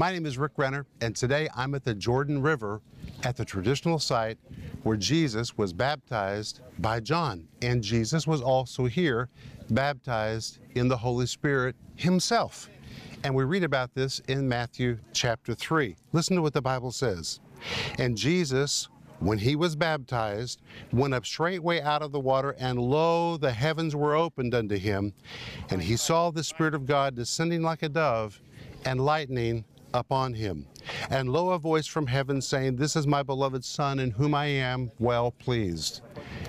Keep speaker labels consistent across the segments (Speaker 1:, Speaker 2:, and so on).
Speaker 1: My name is Rick Renner, and today I'm at the Jordan River at the traditional site where Jesus was baptized by John. And Jesus was also here, baptized in the Holy Spirit himself. And we read about this in Matthew chapter 3. Listen to what the Bible says. And Jesus, when he was baptized, went up straightway out of the water, and lo, the heavens were opened unto him, and he saw the Spirit of God descending like a dove and lightning upon him. And lo, a voice from heaven saying, This is my beloved Son, in whom I am well pleased.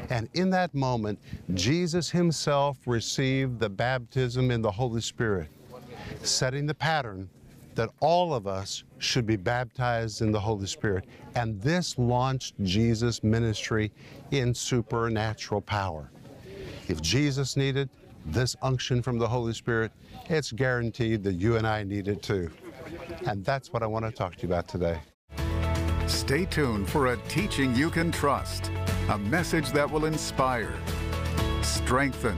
Speaker 1: And in that moment, Jesus himself received the baptism in the Holy Spirit, setting the pattern that all of us should be baptized in the Holy Spirit. And this launched Jesus' ministry in supernatural power. If Jesus needed this unction from the Holy Spirit, it's guaranteed that you and I need it too. And that's what I want to talk to you about today.
Speaker 2: Stay tuned for a teaching you can trust, a message that will inspire, strengthen,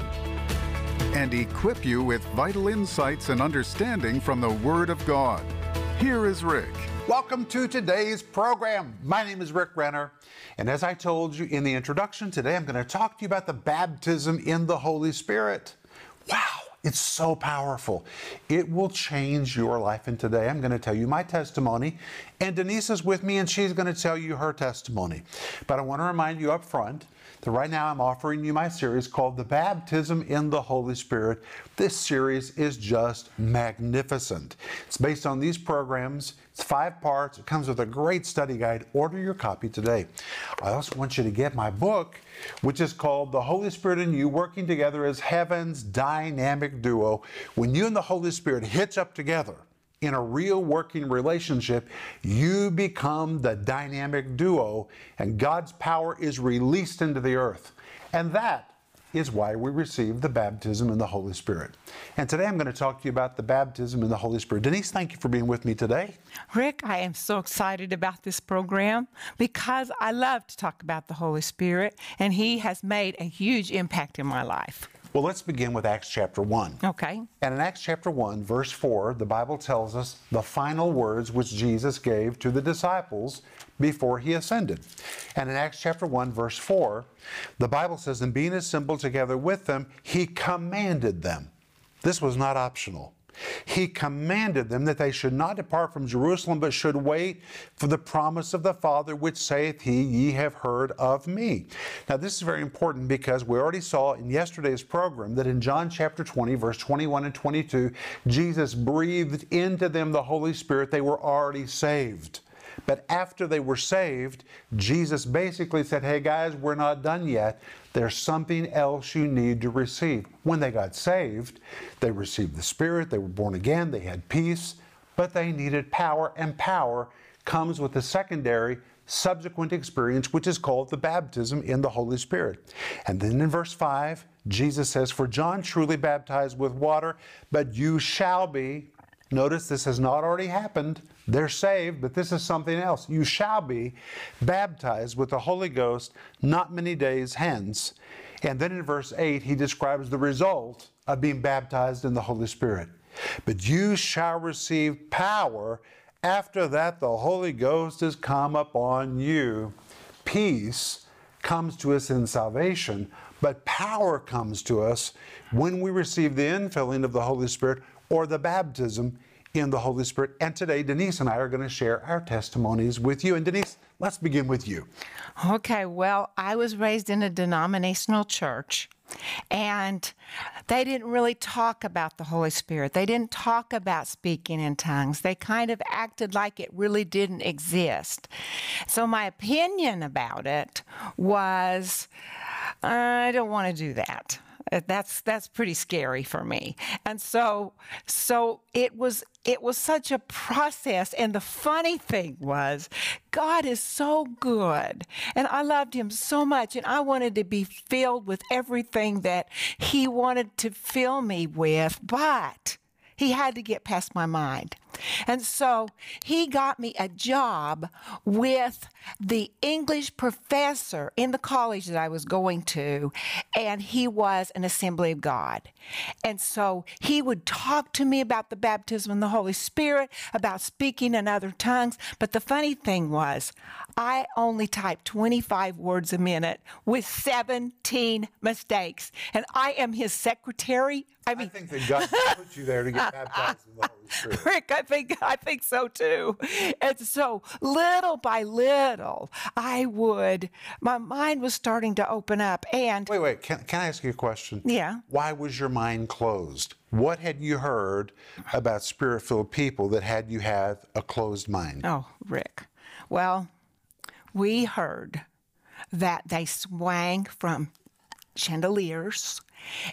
Speaker 2: and equip you with vital insights and understanding from the Word of God. Here is Rick.
Speaker 1: Welcome to today's program. My name is Rick Renner, and as I told you in the introduction, today I'm going to talk to you about the baptism in the Holy Spirit. Wow! It's so powerful. It will change your life. And today I'm going to tell you my testimony. And Denise is with me and she's going to tell you her testimony. But I want to remind you up front that right now I'm offering you my series called The Baptism in the Holy Spirit. This series is just magnificent. It's based on these programs. It's five parts. It comes with a great study guide. Order your copy today. I also want you to get my book, which is called The Holy Spirit and You Working Together as Heaven's Dynamic Duo. When you and the Holy Spirit hitch up together, in a real working relationship, you become the dynamic duo, and God's power is released into the earth. And that is why we receive the baptism in the Holy Spirit. And today I'm going to talk to you about the baptism in the Holy Spirit. Denise, thank you for being with me today.
Speaker 3: Rick, I am so excited about this program because I love to talk about the Holy Spirit, and He has made a huge impact in my life.
Speaker 1: Well, let's begin with Acts chapter 1.
Speaker 3: Okay.
Speaker 1: And in Acts chapter 1, verse 4, the Bible tells us the final words which Jesus gave to the disciples before he ascended. And in Acts chapter 1, verse 4, the Bible says, And being assembled together with them, he commanded them. This was not optional. He commanded them that they should not depart from Jerusalem, but should wait for the promise of the Father, which saith he, Ye have heard of me. Now, this is very important because we already saw in yesterday's program that in John chapter 20, verse 21 and 22, Jesus breathed into them the Holy Spirit. They were already saved. But after they were saved, Jesus basically said, Hey guys, we're not done yet. There's something else you need to receive. When they got saved, they received the Spirit, they were born again, they had peace, but they needed power, and power comes with the secondary subsequent experience, which is called the baptism in the Holy Spirit. And then in verse 5, Jesus says, For John truly baptized with water, but you shall be Notice this has not already happened. They're saved, but this is something else. You shall be baptized with the Holy Ghost not many days hence. And then in verse 8, he describes the result of being baptized in the Holy Spirit. But you shall receive power. After that, the Holy Ghost has come upon you. Peace comes to us in salvation, but power comes to us when we receive the infilling of the Holy Spirit or the baptism in the Holy Spirit. And today, Denise and I are going to share our testimonies with you. And Denise, let's begin with you.
Speaker 3: Okay, well, I was raised in a denominational church. And they didn't really talk about the Holy Spirit. They didn't talk about speaking in tongues. They kind of acted like it really didn't exist. So, my opinion about it was I don't want to do that. Uh, that's that's pretty scary for me. And so so it was it was such a process and the funny thing was God is so good and I loved him so much and I wanted to be filled with everything that he wanted to fill me with, but he had to get past my mind. And so he got me a job with the English professor in the college that I was going to, and he was an Assembly of God. And so he would talk to me about the baptism in the Holy Spirit, about speaking in other tongues. But the funny thing was, I only typed 25 words a minute with 17 mistakes. And I am his secretary. I mean, I
Speaker 1: think that God put you there to get baptized in the Holy Spirit.
Speaker 3: Rick, I think I think so too. And so little by little, I would my mind was starting to open up and
Speaker 1: Wait, wait. Can, can I ask you a question?
Speaker 3: Yeah.
Speaker 1: Why was your mind closed? What had you heard about spirit filled people that had you have a closed mind?
Speaker 3: oh, Rick. Well, we heard that they swang from chandeliers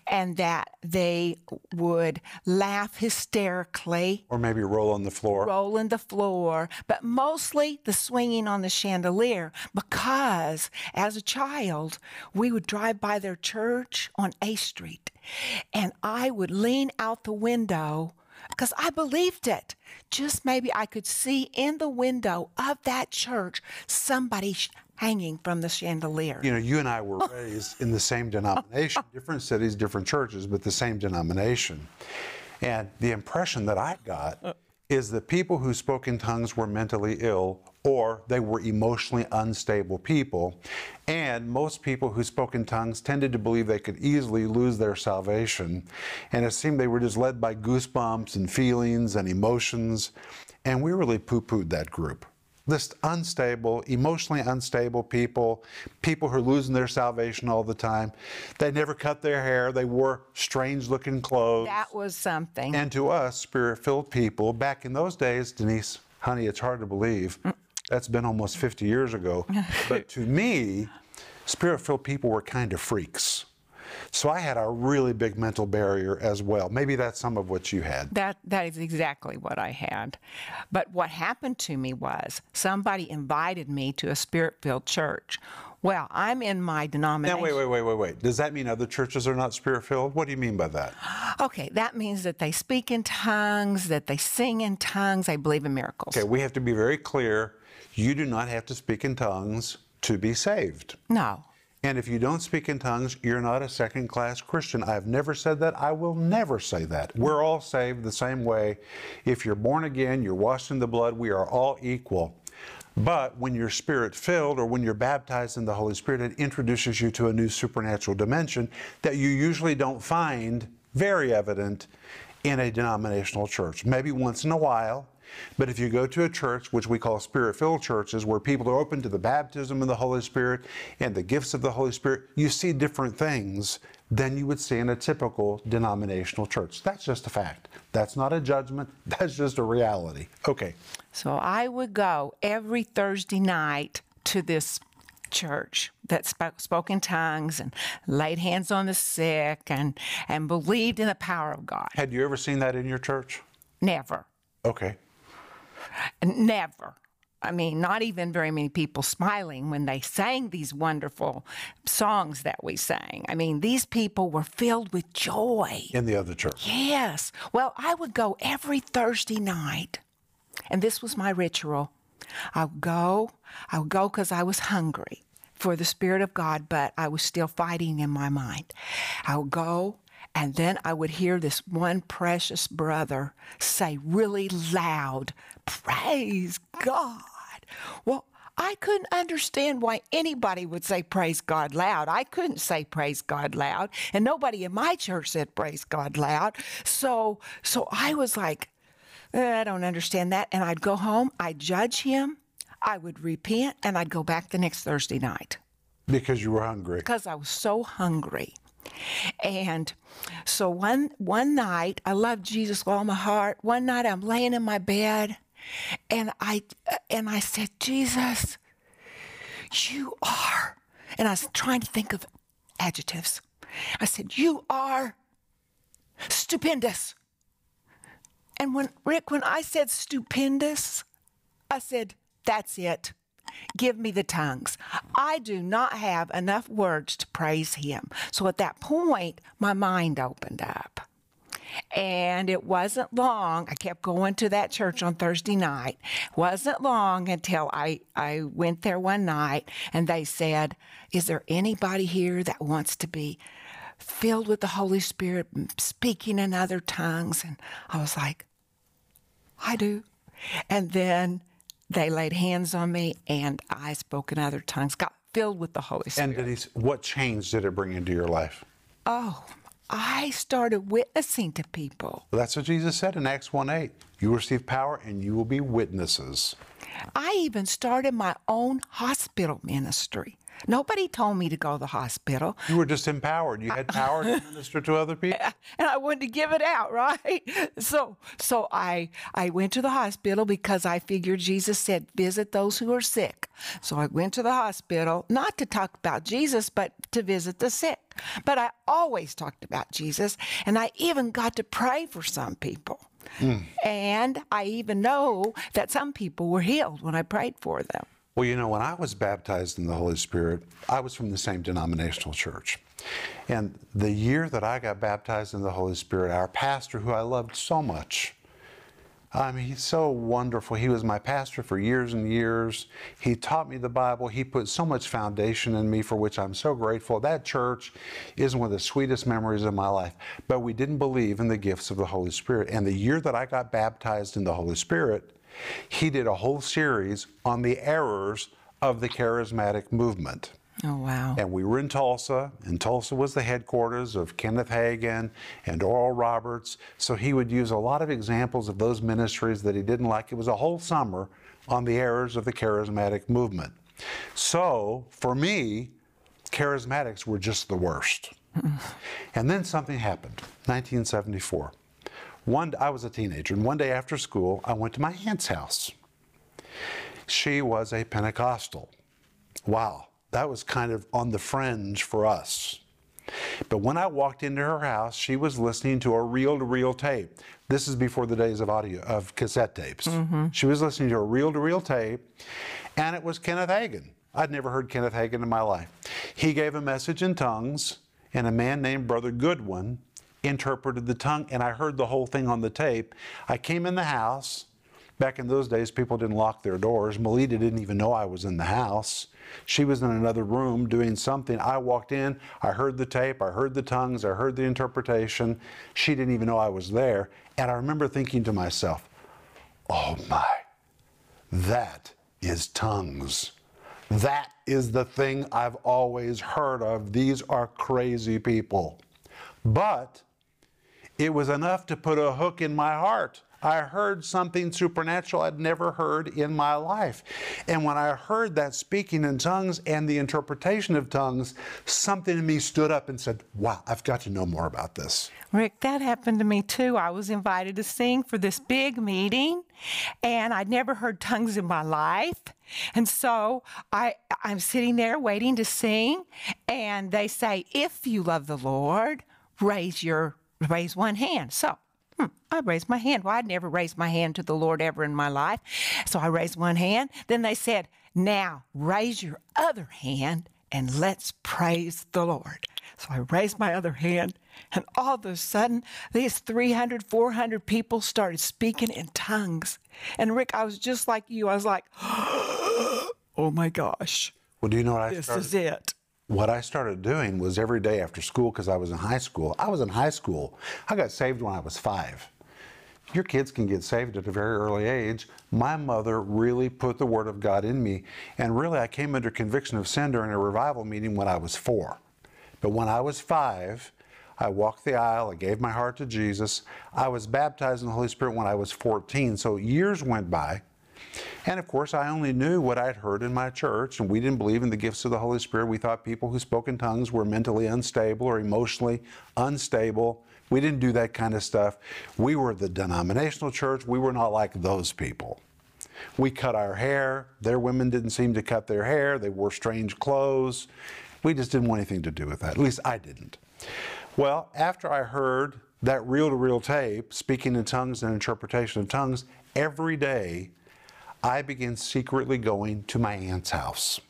Speaker 3: and that they would laugh hysterically
Speaker 1: Or maybe roll on the floor?
Speaker 3: rolling the floor, but mostly the swinging on the chandelier because as a child, we would drive by their church on A Street and I would lean out the window because I believed it. Just maybe I could see in the window of that church somebody hanging from the chandelier.
Speaker 1: You know, you and I were raised in the same denomination, different cities, different churches, but the same denomination. And the impression that I got uh, is that people who spoke in tongues were mentally ill or they were emotionally unstable people. And most people who spoke in tongues tended to believe they could easily lose their salvation. And it seemed they were just led by goosebumps and feelings and emotions. And we really poo pooed that group this unstable, emotionally unstable people, people who are losing their salvation all the time. They never cut their hair, they wore strange looking clothes.
Speaker 3: That was something.
Speaker 1: and to us, spirit filled people, back in those days, Denise, honey, it's hard to believe. Mm. That's been almost 50 years ago. but to me, spirit filled people were kind of freaks. So I had a really big mental barrier as well. Maybe that's some of what you had.
Speaker 3: That that is exactly what I had. But what happened to me was somebody invited me to a spirit-filled church. Well, I'm in my denomination.
Speaker 1: Now, wait, wait, wait, wait, wait. Does that mean other churches are not spirit filled? What do you mean by that?
Speaker 3: Okay, that means that they speak in tongues, that they sing in tongues, they believe in miracles.
Speaker 1: Okay, we have to be very clear. You do not have to speak in tongues to be saved.
Speaker 3: No.
Speaker 1: And if you don't speak in tongues, you're not a second class Christian. I've never said that. I will never say that. We're all saved the same way. If you're born again, you're washed in the blood, we are all equal. But when you're spirit filled or when you're baptized in the Holy Spirit, it introduces you to a new supernatural dimension that you usually don't find very evident in a denominational church. Maybe once in a while, but if you go to a church, which we call spirit filled churches, where people are open to the baptism of the Holy Spirit and the gifts of the Holy Spirit, you see different things than you would see in a typical denominational church. That's just a fact. That's not a judgment, that's just a reality. Okay.
Speaker 3: So I would go every Thursday night to this church that spoke, spoke in tongues and laid hands on the sick and, and believed in the power of God.
Speaker 1: Had you ever seen that in your church?
Speaker 3: Never.
Speaker 1: Okay.
Speaker 3: Never. I mean, not even very many people smiling when they sang these wonderful songs that we sang. I mean, these people were filled with joy.
Speaker 1: In the other church.
Speaker 3: Yes. Well, I would go every Thursday night, and this was my ritual. I would go, I would go because I was hungry for the Spirit of God, but I was still fighting in my mind. I would go, and then I would hear this one precious brother say really loud, Praise God. Well, I couldn't understand why anybody would say praise God loud. I couldn't say praise God loud, and nobody in my church said praise God loud. So so I was like, "Eh, I don't understand that. And I'd go home, I'd judge him, I would repent, and I'd go back the next Thursday night
Speaker 1: Because you were hungry.
Speaker 3: because I was so hungry. And so one one night, I loved Jesus with all my heart. One night, I'm laying in my bed, and I and I said, Jesus, you are. And I was trying to think of adjectives. I said, you are stupendous. And when Rick, when I said stupendous, I said, that's it. Give me the tongues. I do not have enough words to praise him. So at that point, my mind opened up. And it wasn't long. I kept going to that church on Thursday night. Wasn't long until I, I went there one night and they said, Is there anybody here that wants to be filled with the Holy Spirit, speaking in other tongues? And I was like, I do. And then they laid hands on me and I spoke in other tongues, got filled with the Holy Spirit.
Speaker 1: And did he, what change did it bring into your life?
Speaker 3: oh, I started witnessing to people.
Speaker 1: Well, that's what Jesus said in Acts 1 8. You receive power and you will be witnesses.
Speaker 3: I even started my own hospital ministry. Nobody told me to go to the hospital,
Speaker 1: You were just empowered. You had power to minister to other people.
Speaker 3: and I wanted to give it out, right? So, so I I went to the hospital because I figured Jesus said, "Visit those who are sick." So I went to the hospital not to talk about Jesus, but to visit the sick. But I always talked about Jesus, and I even got to pray for some people. Hmm. And I even know that some people were healed when I prayed for them.
Speaker 1: Well, you know, when I was baptized in the Holy Spirit, I was from the same denominational church. And the year that I got baptized in the Holy Spirit, our pastor, who I loved so much, I mean, he's so wonderful. He was my pastor for years and years. He taught me the Bible. He put so much foundation in me, for which I'm so grateful. That church is one of the sweetest memories of my life. But we didn't believe in the gifts of the Holy Spirit. And the year that I got baptized in the Holy Spirit, he did a whole series on the errors of the charismatic movement.
Speaker 3: Oh wow!
Speaker 1: And we were in Tulsa, and Tulsa was the headquarters of Kenneth Hagin and Oral Roberts. So he would use a lot of examples of those ministries that he didn't like. It was a whole summer on the errors of the charismatic movement. So for me, charismatics were just the worst. and then something happened, 1974. One, I was a teenager, and one day after school, I went to my aunt's house. She was a Pentecostal. Wow, that was kind of on the fringe for us. But when I walked into her house, she was listening to a reel-to-reel tape. This is before the days of audio of cassette tapes. Mm-hmm. She was listening to a reel-to-reel tape, and it was Kenneth Hagin. I'd never heard Kenneth Hagin in my life. He gave a message in tongues, and a man named Brother Goodwin interpreted the tongue, and I heard the whole thing on the tape. I came in the house. Back in those days, people didn't lock their doors. Melita didn't even know I was in the house. She was in another room doing something. I walked in, I heard the tape, I heard the tongues, I heard the interpretation. She didn't even know I was there. And I remember thinking to myself, oh my, that is tongues. That is the thing I've always heard of. These are crazy people. But it was enough to put a hook in my heart. I heard something supernatural I'd never heard in my life. And when I heard that speaking in tongues and the interpretation of tongues, something in me stood up and said, Wow, I've got to know more about this.
Speaker 3: Rick, that happened to me too. I was invited to sing for this big meeting, and I'd never heard tongues in my life. And so I, I'm sitting there waiting to sing, and they say, "If you love the Lord, raise your raise one hand." So. hmm, I raised my hand. Well, I'd never raised my hand to the Lord ever in my life. So I raised one hand. Then they said, Now raise your other hand and let's praise the Lord. So I raised my other hand, and all of a sudden, these 300, 400 people started speaking in tongues. And Rick, I was just like you. I was like, oh my gosh,
Speaker 1: Well, do you know what I
Speaker 3: this
Speaker 1: started?
Speaker 3: is it.
Speaker 1: What I started doing was every day after school, because I was in high school, I was in high school. I got saved when I was five. Your kids can get saved at a very early age. My mother really put the Word of God in me, and really I came under conviction of sin during a revival meeting when I was four. But when I was five, I walked the aisle, I gave my heart to Jesus. I was baptized in the Holy Spirit when I was 14, so years went by. And of course, I only knew what I'd heard in my church, and we didn't believe in the gifts of the Holy Spirit. We thought people who spoke in tongues were mentally unstable or emotionally unstable. We didn't do that kind of stuff. We were the denominational church. We were not like those people. We cut our hair. Their women didn't seem to cut their hair. They wore strange clothes. We just didn't want anything to do with that. At least I didn't. Well, after I heard that reel to reel tape, speaking in tongues and interpretation of tongues, every day I began secretly going to my aunt's house.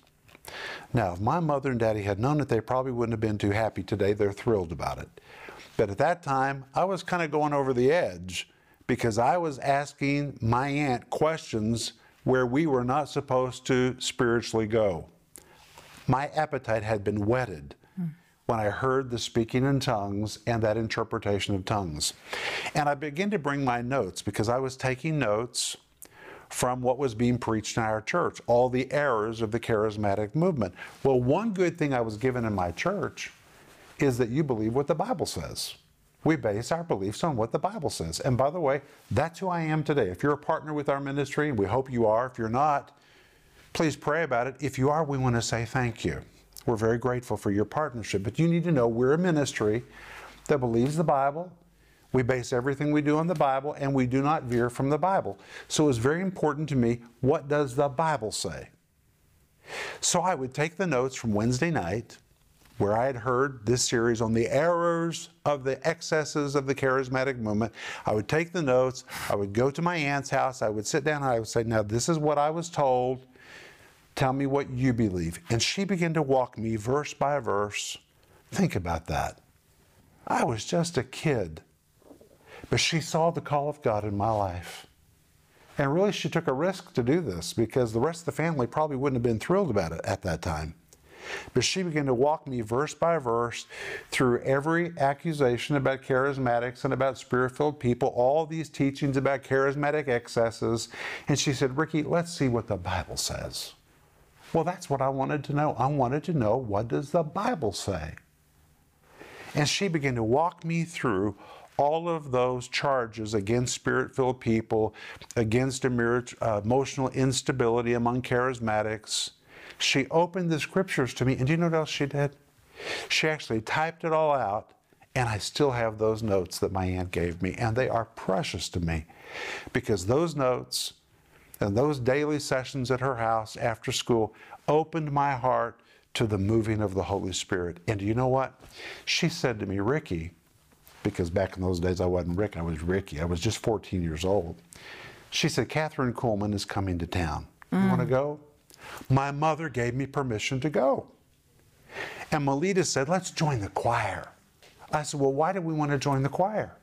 Speaker 1: Now, if my mother and daddy had known it, they probably wouldn't have been too happy today. They're thrilled about it. But at that time, I was kind of going over the edge because I was asking my aunt questions where we were not supposed to spiritually go. My appetite had been whetted when I heard the speaking in tongues and that interpretation of tongues. And I began to bring my notes because I was taking notes from what was being preached in our church, all the errors of the charismatic movement. Well, one good thing I was given in my church is that you believe what the Bible says. We base our beliefs on what the Bible says. And by the way, that's who I am today. If you're a partner with our ministry, and we hope you are, if you're not, please pray about it. If you are, we want to say thank you. We're very grateful for your partnership, but you need to know we're a ministry that believes the Bible. We base everything we do on the Bible, and we do not veer from the Bible. So it's very important to me what does the Bible say? So I would take the notes from Wednesday night, where I had heard this series on the errors of the excesses of the charismatic movement. I would take the notes, I would go to my aunt's house, I would sit down, and I would say, Now, this is what I was told. Tell me what you believe. And she began to walk me verse by verse. Think about that. I was just a kid, but she saw the call of God in my life. And really, she took a risk to do this because the rest of the family probably wouldn't have been thrilled about it at that time. But she began to walk me verse by verse through every accusation about charismatics and about spirit filled people, all these teachings about charismatic excesses. And she said, Ricky, let's see what the Bible says. Well, that's what I wanted to know. I wanted to know what does the Bible say? And she began to walk me through all of those charges against spirit filled people, against uh, emotional instability among charismatics. She opened the scriptures to me, and do you know what else she did? She actually typed it all out, and I still have those notes that my aunt gave me, and they are precious to me because those notes and those daily sessions at her house after school opened my heart to the moving of the Holy Spirit. And do you know what? She said to me, Ricky, because back in those days I wasn't Rick, I was Ricky. I was just 14 years old. She said, Kathryn Kuhlman is coming to town. Mm. You want to go? My mother gave me permission to go. And Melita said, let's join the choir. I said, well, why do we want to join the choir?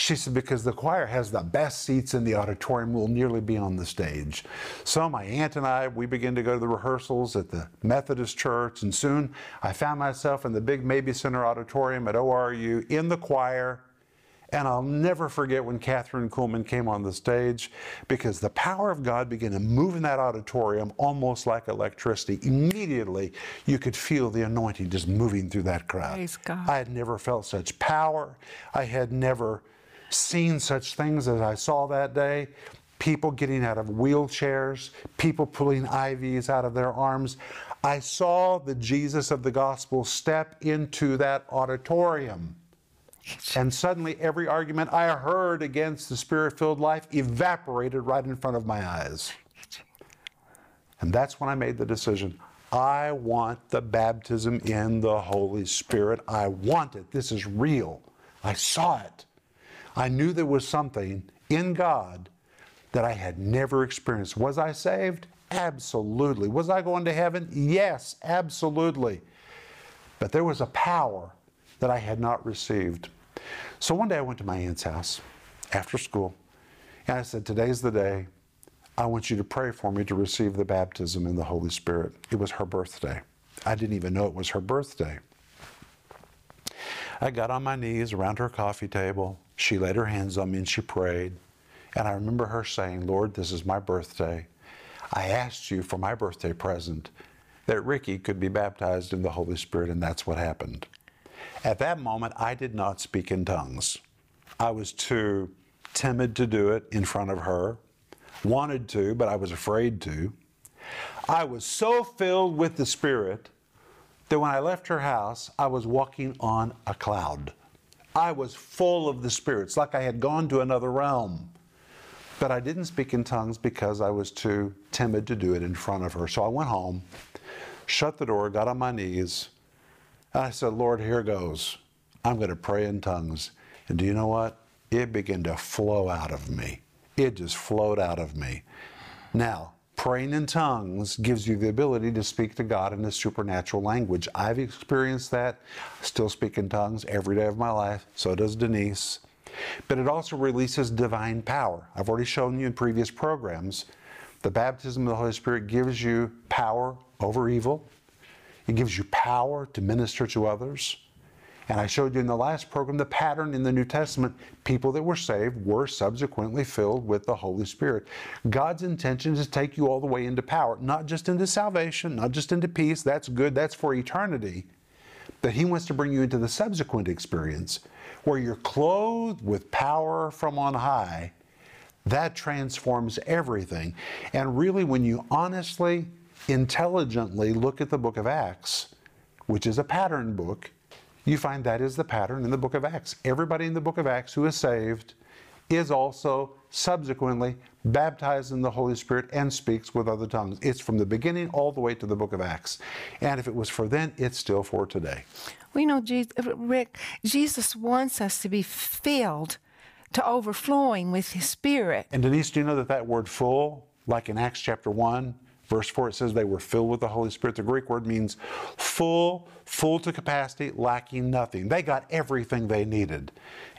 Speaker 1: She said, because the choir has the best seats in the auditorium, we'll nearly be on the stage. So my aunt and I, we began to go to the rehearsals at the Methodist church, and soon I found myself in the big Mabee Center auditorium at ORU in the choir. And I'll never forget when Kathryn Kuhlman came on the stage because the power of God began to move in that auditorium almost like electricity. Immediately, you could feel the anointing just moving through that crowd. I had never felt such power. I had never seen such things as I saw that day. People getting out of wheelchairs, people pulling IVs out of their arms. I saw the Jesus of the gospel step into that auditorium. And suddenly, every argument I heard against the spirit filled life evaporated right in front of my eyes. And that's when I made the decision. I want the baptism in the Holy Spirit. I want it. This is real. I saw it. I knew there was something in God that I had never experienced. Was I saved? Absolutely. Was I going to heaven? Yes, absolutely. But there was a power that I had not received. So one day I went to my aunt's house after school, and I said, Today's the day. I want you to pray for me to receive the baptism in the Holy Spirit. It was her birthday. I didn't even know it was her birthday. I got on my knees around her coffee table. She laid her hands on me and she prayed. And I remember her saying, Lord, this is my birthday. I asked you for my birthday present that Ricky could be baptized in the Holy Spirit, and that's what happened. At that moment, I did not speak in tongues. I was too timid to do it in front of her, wanted to, but I was afraid to. I was so filled with the Spirit that when I left her house, I was walking on a cloud. I was full of the Spirit. It's like I had gone to another realm. But I didn't speak in tongues because I was too timid to do it in front of her. So I went home, shut the door, got on my knees, and I said, Lord, here goes. I'm going to pray in tongues. And do you know what? It began to flow out of me. It just flowed out of me. Now, praying in tongues gives you the ability to speak to God in a supernatural language. I've experienced that. Still speak in tongues every day of my life. So does Denise. But it also releases divine power. I've already shown you in previous programs. The baptism of the Holy Spirit gives you power over evil. It gives you power to minister to others. And I showed you in the last program the pattern in the New Testament. People that were saved were subsequently filled with the Holy Spirit. God's intention is to take you all the way into power, not just into salvation, not just into peace. That's good, that's for eternity. But He wants to bring you into the subsequent experience where you're clothed with power from on high. That transforms everything. And really, when you honestly, intelligently look at the book of Acts, which is a pattern book, you find that is the pattern in the book of Acts. Everybody in the book of Acts who is saved is also subsequently baptized in the Holy Spirit and speaks with other tongues. It's from the beginning all the way to the book of Acts. And if it was for then, it's still for today.
Speaker 3: We know, Jesus, Rick, Jesus wants us to be filled to overflowing with His Spirit.
Speaker 1: And Denise, do you know that that word full, like in Acts chapter 1, Verse 4, it says they were filled with the Holy Spirit. The Greek word means full, full to capacity, lacking nothing. They got everything they needed.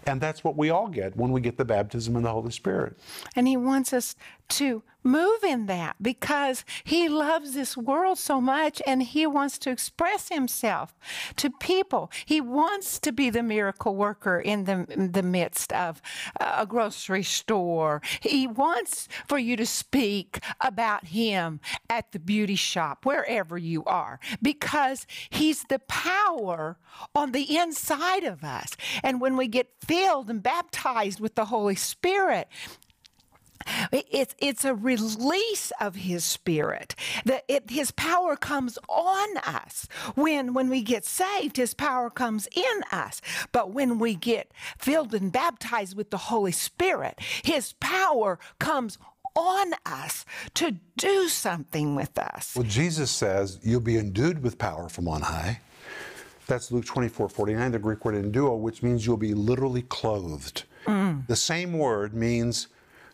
Speaker 1: And that's what we all get when we get the baptism in the Holy Spirit.
Speaker 3: And He wants us to move in that because He loves this world so much and He wants to express Himself to people. He wants to be the miracle worker in the, in the midst of a grocery store. He wants for you to speak about Him at the beauty shop, wherever you are, because He's the power on the inside of us. And when we get filled and baptized with the Holy Spirit, it's it's a release of His Spirit. That it, His power comes on us when when we get saved. His power comes in us. But when we get filled and baptized with the Holy Spirit, His power comes on us to do something with us.
Speaker 1: Well, Jesus says you'll be endued with power from on high. That's Luke 24 49, the Greek word enduo, which means you'll be literally clothed. Mm. The same word means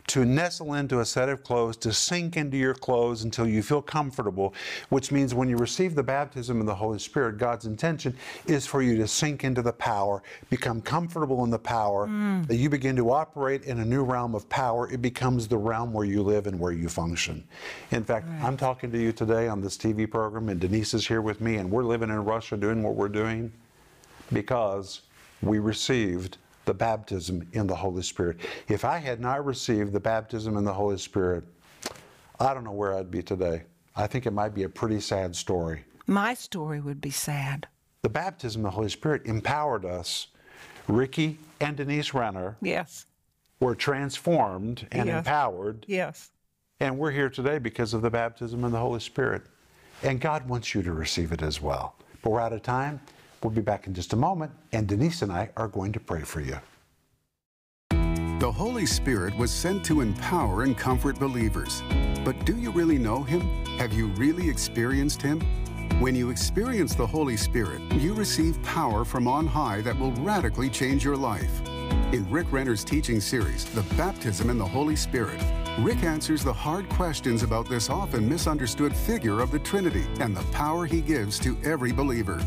Speaker 1: to nestle into a set of clothes, to sink into your clothes until you feel comfortable, which means when you receive the baptism of the Holy Spirit, God's intention is for you to sink into the power, become comfortable in the power, mm. that you begin to operate in a new realm of power. It becomes the realm where you live and where you function. In fact, right. I'm talking to you today on this TV program, and Denise is here with me, and we're living in Russia doing what we're doing because we received the baptism in the Holy Spirit. If I had not received the baptism in the Holy Spirit, I don't know where I'd be today. I think it might be a pretty sad story.
Speaker 3: My story would be sad.
Speaker 1: The baptism of the Holy Spirit empowered us. Ricky and Denise Renner
Speaker 3: yes.
Speaker 1: were transformed and yes. empowered.
Speaker 3: Yes.
Speaker 1: And we're here today because of the baptism in the Holy Spirit. And God wants you to receive it as well. But we're out of time. We'll be back in just a moment, and Denise and I are going to pray for you.
Speaker 2: The Holy Spirit was sent to empower and comfort believers. But do you really know Him? Have you really experienced Him? When you experience the Holy Spirit, you receive power from on high that will radically change your life. In Rick Renner's teaching series, The Baptism in the Holy Spirit, Rick answers the hard questions about this often misunderstood figure of the Trinity and the power he gives to every believer.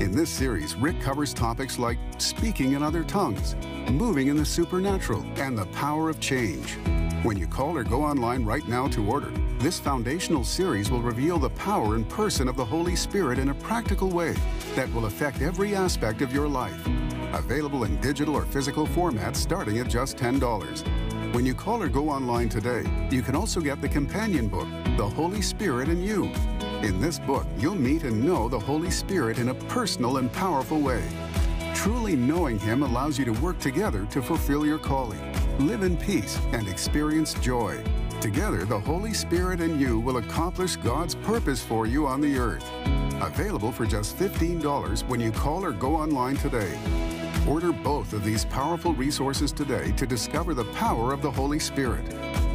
Speaker 2: In this series, Rick covers topics like speaking in other tongues, moving in the supernatural, and the power of change. When you call or go online right now to order, this foundational series will reveal the power and person of the Holy Spirit in a practical way that will affect every aspect of your life. Available in digital or physical formats starting at just $10. When you call or go online today, you can also get the companion book, The Holy Spirit and You, in this book, you'll meet and know the Holy Spirit in a personal and powerful way. Truly knowing Him allows you to work together to fulfill your calling, live in peace, and experience joy. Together, the Holy Spirit and you will accomplish God's purpose for you on the earth. Available for just $15 when you call or go online today. Order both of these powerful resources today to discover the power of the Holy Spirit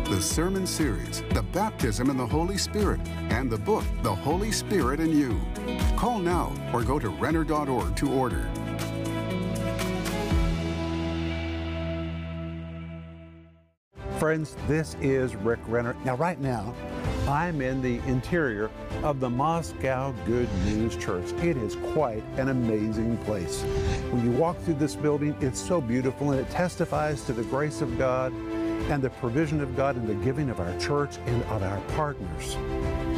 Speaker 2: the sermon series, The Baptism in the Holy Spirit, and the book, The Holy Spirit and You. Call now or go to Renner.org to order.
Speaker 1: Friends, this is Rick Renner. Now, right now, I'm in the interior of the Moscow Good News Church. It is quite an amazing place. When you walk through this building, it's so beautiful and it testifies to the grace of God and the provision of God in the giving of our church and of our partners.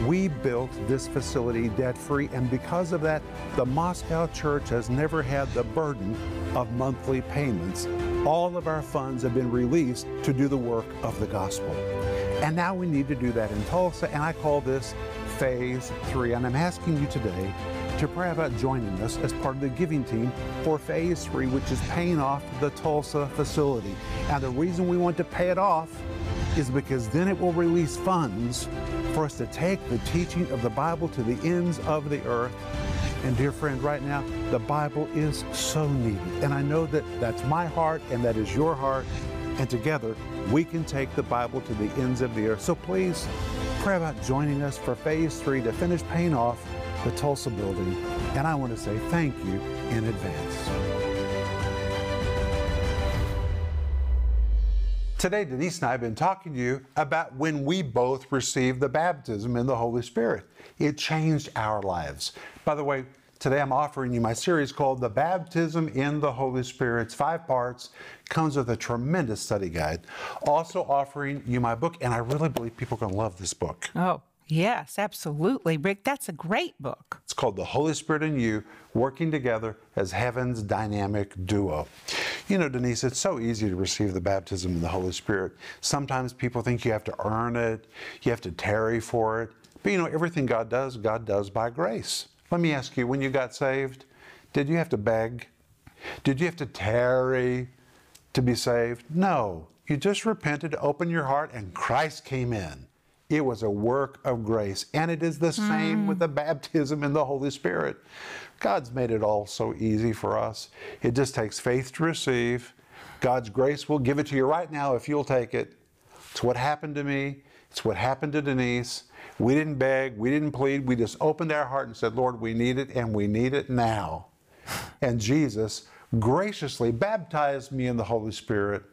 Speaker 1: We built this facility debt free, and because of that, the Moscow Church has never had the burden of monthly payments. All of our funds have been released to do the work of the gospel. And now we need to do that in Tulsa, and I call this phase three. And I'm asking you today to pray about joining us as part of the giving team for phase three, which is paying off the Tulsa facility. And the reason we want to pay it off is because then it will release funds for us to take the teaching of the Bible to the ends of the earth. And dear friend, right now, the Bible is so needed. And I know that that's my heart and that is your heart. And together, we can take the Bible to the ends of the earth. So please pray about joining us for phase three to finish paying off the Tulsa building. And I want to say thank you in advance. Today, Denise and I have been talking to you about when we both received the baptism in the Holy Spirit. It changed our lives. By the way, today I'm offering you my series called The Baptism in the Holy Spirit. It's five parts, comes with a tremendous study guide. Also offering you my book, and I really believe people are going to love this book.
Speaker 3: Oh, yes, absolutely. Rick, that's a great book.
Speaker 1: It's called The Holy Spirit and You Working Together as Heaven's Dynamic Duo. You know, Denise, it's so easy to receive the baptism of the Holy Spirit. Sometimes people think you have to earn it, you have to tarry for it. But you know, everything God does, God does by grace. Let me ask you, when you got saved, did you have to beg? Did you have to tarry to be saved? No. You just repented, opened your heart, and Christ came in. It was a work of grace. And it is the same mm. with the baptism in the Holy Spirit. God's made it all so easy for us. It just takes faith to receive. God's grace will give it to you right now if you'll take it. It's what happened to me. It's what happened to Denise. We didn't beg, we didn't plead. We just opened our heart and said, Lord, we need it and we need it now. And Jesus graciously baptized me in the Holy Spirit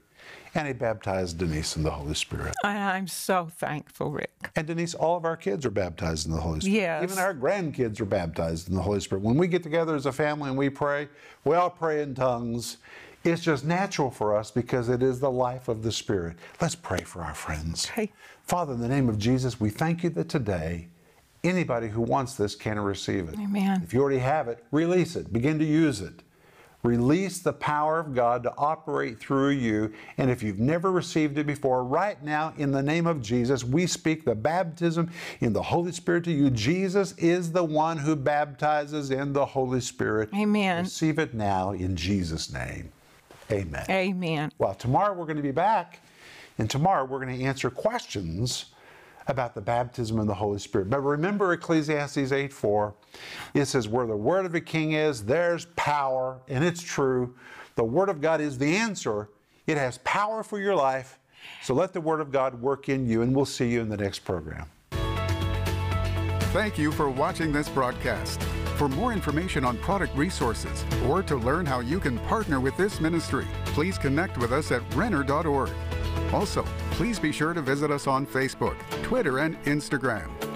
Speaker 1: and he baptized Denise in the Holy Spirit.
Speaker 3: I'm so thankful, Rick.
Speaker 1: And Denise, all of our kids are baptized in the Holy Spirit.
Speaker 3: Yes.
Speaker 1: Even our grandkids are baptized in the Holy Spirit. When we get together as a family and we pray, we all pray in tongues. It's just natural for us because it is the life of the Spirit. Let's pray for our friends.
Speaker 3: Okay.
Speaker 1: Father, in the name of Jesus, we thank you that today anybody who wants this can receive it.
Speaker 3: Amen.
Speaker 1: If you already have it, release it, begin to use it. Release the power of God to operate through you. And if you've never received it before, right now, in the name of Jesus, we speak the baptism in the Holy Spirit to you. Jesus is the one who baptizes in the Holy Spirit.
Speaker 3: Amen.
Speaker 1: Receive it now in Jesus' name. Amen.
Speaker 3: Amen.
Speaker 1: Well, tomorrow we're going to be back, and tomorrow we're going to answer questions about the baptism in the Holy Spirit. But remember Ecclesiastes 8 4. It says, Where the word of a king is, there's power, and it's true. The word of God is the answer. It has power for your life. So let the word of God work in you, and we'll see you in the next program.
Speaker 2: Thank you for watching this broadcast. For more information on product resources or to learn how you can partner with this ministry, please connect with us at renner.org. Also, please be sure to visit us on Facebook, Twitter, and Instagram.